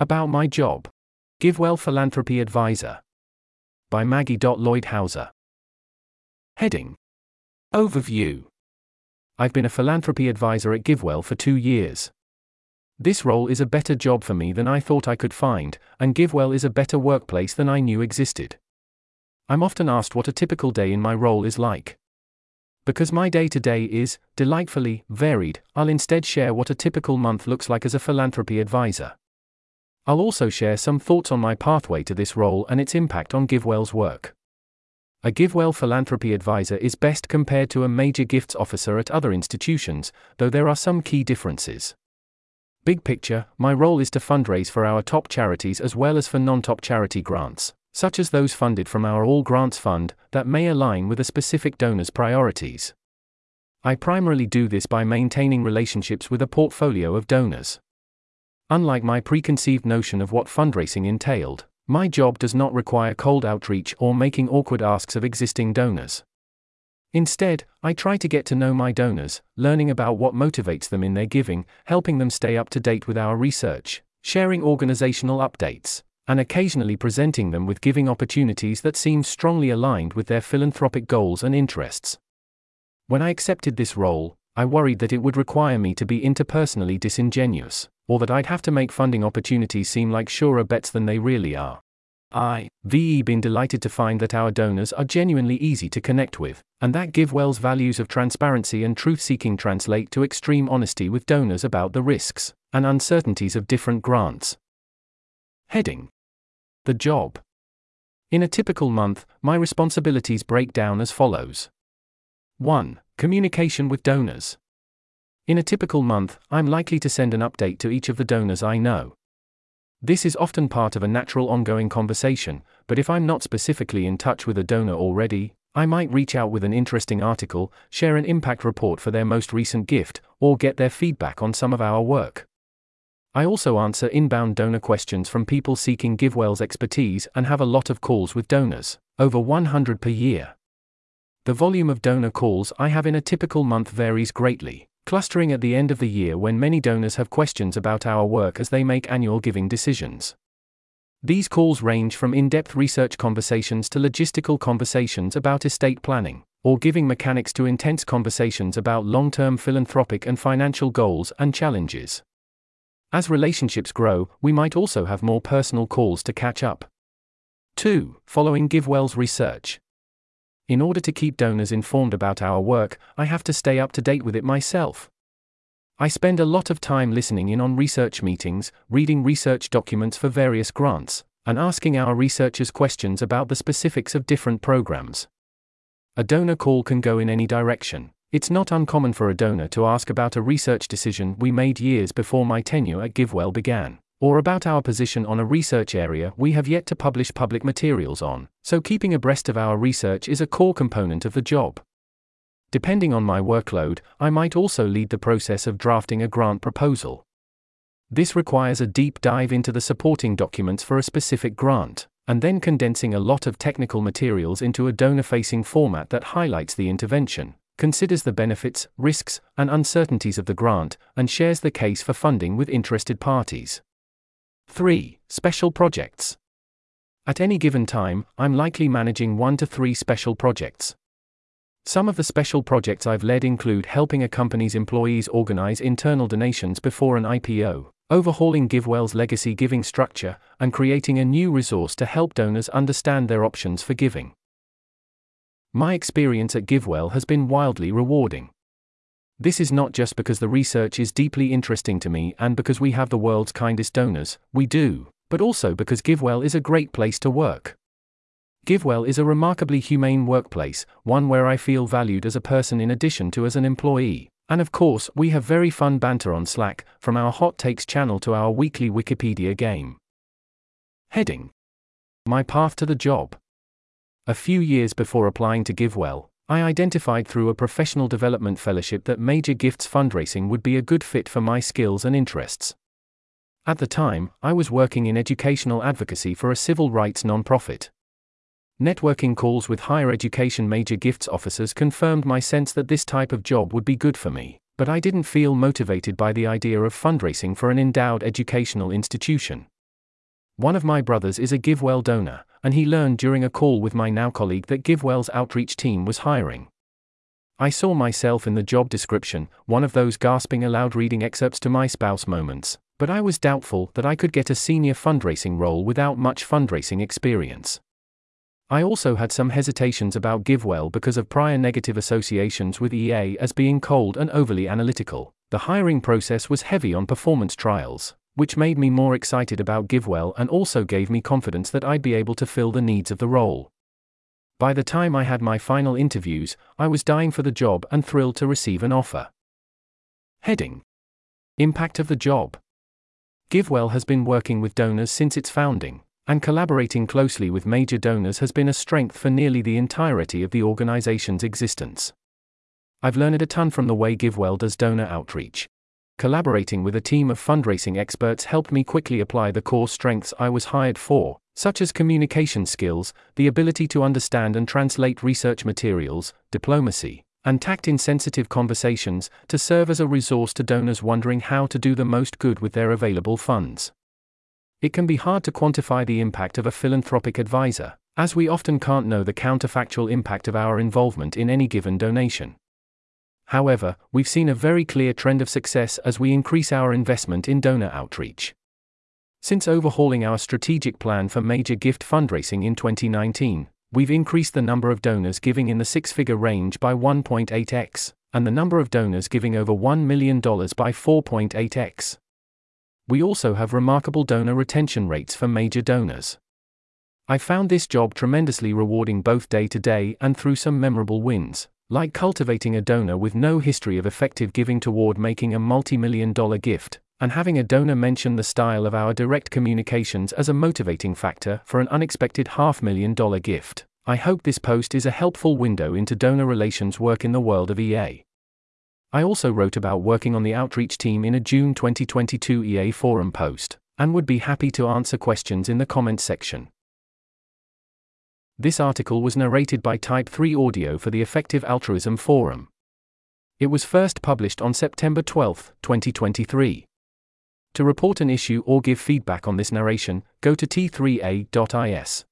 About my job. GiveWell Philanthropy Advisor. By Maggie Lloyd Hauser. Heading Overview I've been a philanthropy advisor at GiveWell for two years. This role is a better job for me than I thought I could find, and GiveWell is a better workplace than I knew existed. I'm often asked what a typical day in my role is like. Because my day to day is, delightfully, varied, I'll instead share what a typical month looks like as a philanthropy advisor. I'll also share some thoughts on my pathway to this role and its impact on GiveWell's work. A GiveWell philanthropy advisor is best compared to a major gifts officer at other institutions, though there are some key differences. Big picture, my role is to fundraise for our top charities as well as for non top charity grants, such as those funded from our All Grants Fund, that may align with a specific donor's priorities. I primarily do this by maintaining relationships with a portfolio of donors. Unlike my preconceived notion of what fundraising entailed, my job does not require cold outreach or making awkward asks of existing donors. Instead, I try to get to know my donors, learning about what motivates them in their giving, helping them stay up to date with our research, sharing organizational updates, and occasionally presenting them with giving opportunities that seem strongly aligned with their philanthropic goals and interests. When I accepted this role, I worried that it would require me to be interpersonally disingenuous or that I'd have to make funding opportunities seem like surer bets than they really are. I, VE, been delighted to find that our donors are genuinely easy to connect with, and that GiveWell's values of transparency and truth seeking translate to extreme honesty with donors about the risks and uncertainties of different grants. Heading The Job. In a typical month, my responsibilities break down as follows 1. Communication with donors. In a typical month, I'm likely to send an update to each of the donors I know. This is often part of a natural ongoing conversation, but if I'm not specifically in touch with a donor already, I might reach out with an interesting article, share an impact report for their most recent gift, or get their feedback on some of our work. I also answer inbound donor questions from people seeking GiveWell's expertise and have a lot of calls with donors, over 100 per year. The volume of donor calls I have in a typical month varies greatly clustering at the end of the year when many donors have questions about our work as they make annual giving decisions. These calls range from in depth research conversations to logistical conversations about estate planning, or giving mechanics to intense conversations about long term philanthropic and financial goals and challenges. As relationships grow, we might also have more personal calls to catch up. 2. Following GiveWell's research. In order to keep donors informed about our work, I have to stay up to date with it myself. I spend a lot of time listening in on research meetings, reading research documents for various grants, and asking our researchers questions about the specifics of different programs. A donor call can go in any direction. It's not uncommon for a donor to ask about a research decision we made years before my tenure at GiveWell began or about our position on a research area we have yet to publish public materials on, so keeping abreast of our research is a core component of the job. Depending on my workload, I might also lead the process of drafting a grant proposal. This requires a deep dive into the supporting documents for a specific grant, and then condensing a lot of technical materials into a donor facing format that highlights the intervention, considers the benefits, risks, and uncertainties of the grant, and shares the case for funding with interested parties. 3. Special projects. At any given time, I'm likely managing one to three special projects. Some of the special projects I've led include helping a company's employees organize internal donations before an IPO, overhauling GiveWell's legacy giving structure, and creating a new resource to help donors understand their options for giving. My experience at GiveWell has been wildly rewarding. This is not just because the research is deeply interesting to me and because we have the world's kindest donors, we do, but also because GiveWell is a great place to work. GiveWell is a remarkably humane workplace, one where I feel valued as a person in addition to as an employee. And of course, we have very fun banter on Slack, from our Hot Takes channel to our weekly Wikipedia game. Heading My path to the job. A few years before applying to GiveWell, I identified through a professional development fellowship that major gifts fundraising would be a good fit for my skills and interests. At the time, I was working in educational advocacy for a civil rights nonprofit. Networking calls with higher education major gifts officers confirmed my sense that this type of job would be good for me, but I didn't feel motivated by the idea of fundraising for an endowed educational institution. One of my brothers is a GiveWell donor, and he learned during a call with my now colleague that GiveWell's outreach team was hiring. I saw myself in the job description, one of those gasping aloud reading excerpts to my spouse moments, but I was doubtful that I could get a senior fundraising role without much fundraising experience. I also had some hesitations about GiveWell because of prior negative associations with EA as being cold and overly analytical. The hiring process was heavy on performance trials, which made me more excited about GiveWell and also gave me confidence that I'd be able to fill the needs of the role. By the time I had my final interviews, I was dying for the job and thrilled to receive an offer. Heading Impact of the job GiveWell has been working with donors since its founding, and collaborating closely with major donors has been a strength for nearly the entirety of the organization's existence. I've learned a ton from the way GiveWell does donor outreach. Collaborating with a team of fundraising experts helped me quickly apply the core strengths I was hired for, such as communication skills, the ability to understand and translate research materials, diplomacy, and tact in sensitive conversations, to serve as a resource to donors wondering how to do the most good with their available funds. It can be hard to quantify the impact of a philanthropic advisor, as we often can't know the counterfactual impact of our involvement in any given donation. However, we've seen a very clear trend of success as we increase our investment in donor outreach. Since overhauling our strategic plan for major gift fundraising in 2019, we've increased the number of donors giving in the six figure range by 1.8x, and the number of donors giving over $1 million by 4.8x we also have remarkable donor retention rates for major donors. I found this job tremendously rewarding both day to day and through some memorable wins, like cultivating a donor with no history of effective giving toward making a multi million dollar gift, and having a donor mention the style of our direct communications as a motivating factor for an unexpected half million dollar gift. I hope this post is a helpful window into donor relations work in the world of EA. I also wrote about working on the outreach team in a June 2022 EA forum post, and would be happy to answer questions in the comments section. This article was narrated by Type 3 Audio for the Effective Altruism Forum. It was first published on September 12, 2023. To report an issue or give feedback on this narration, go to t3a.is.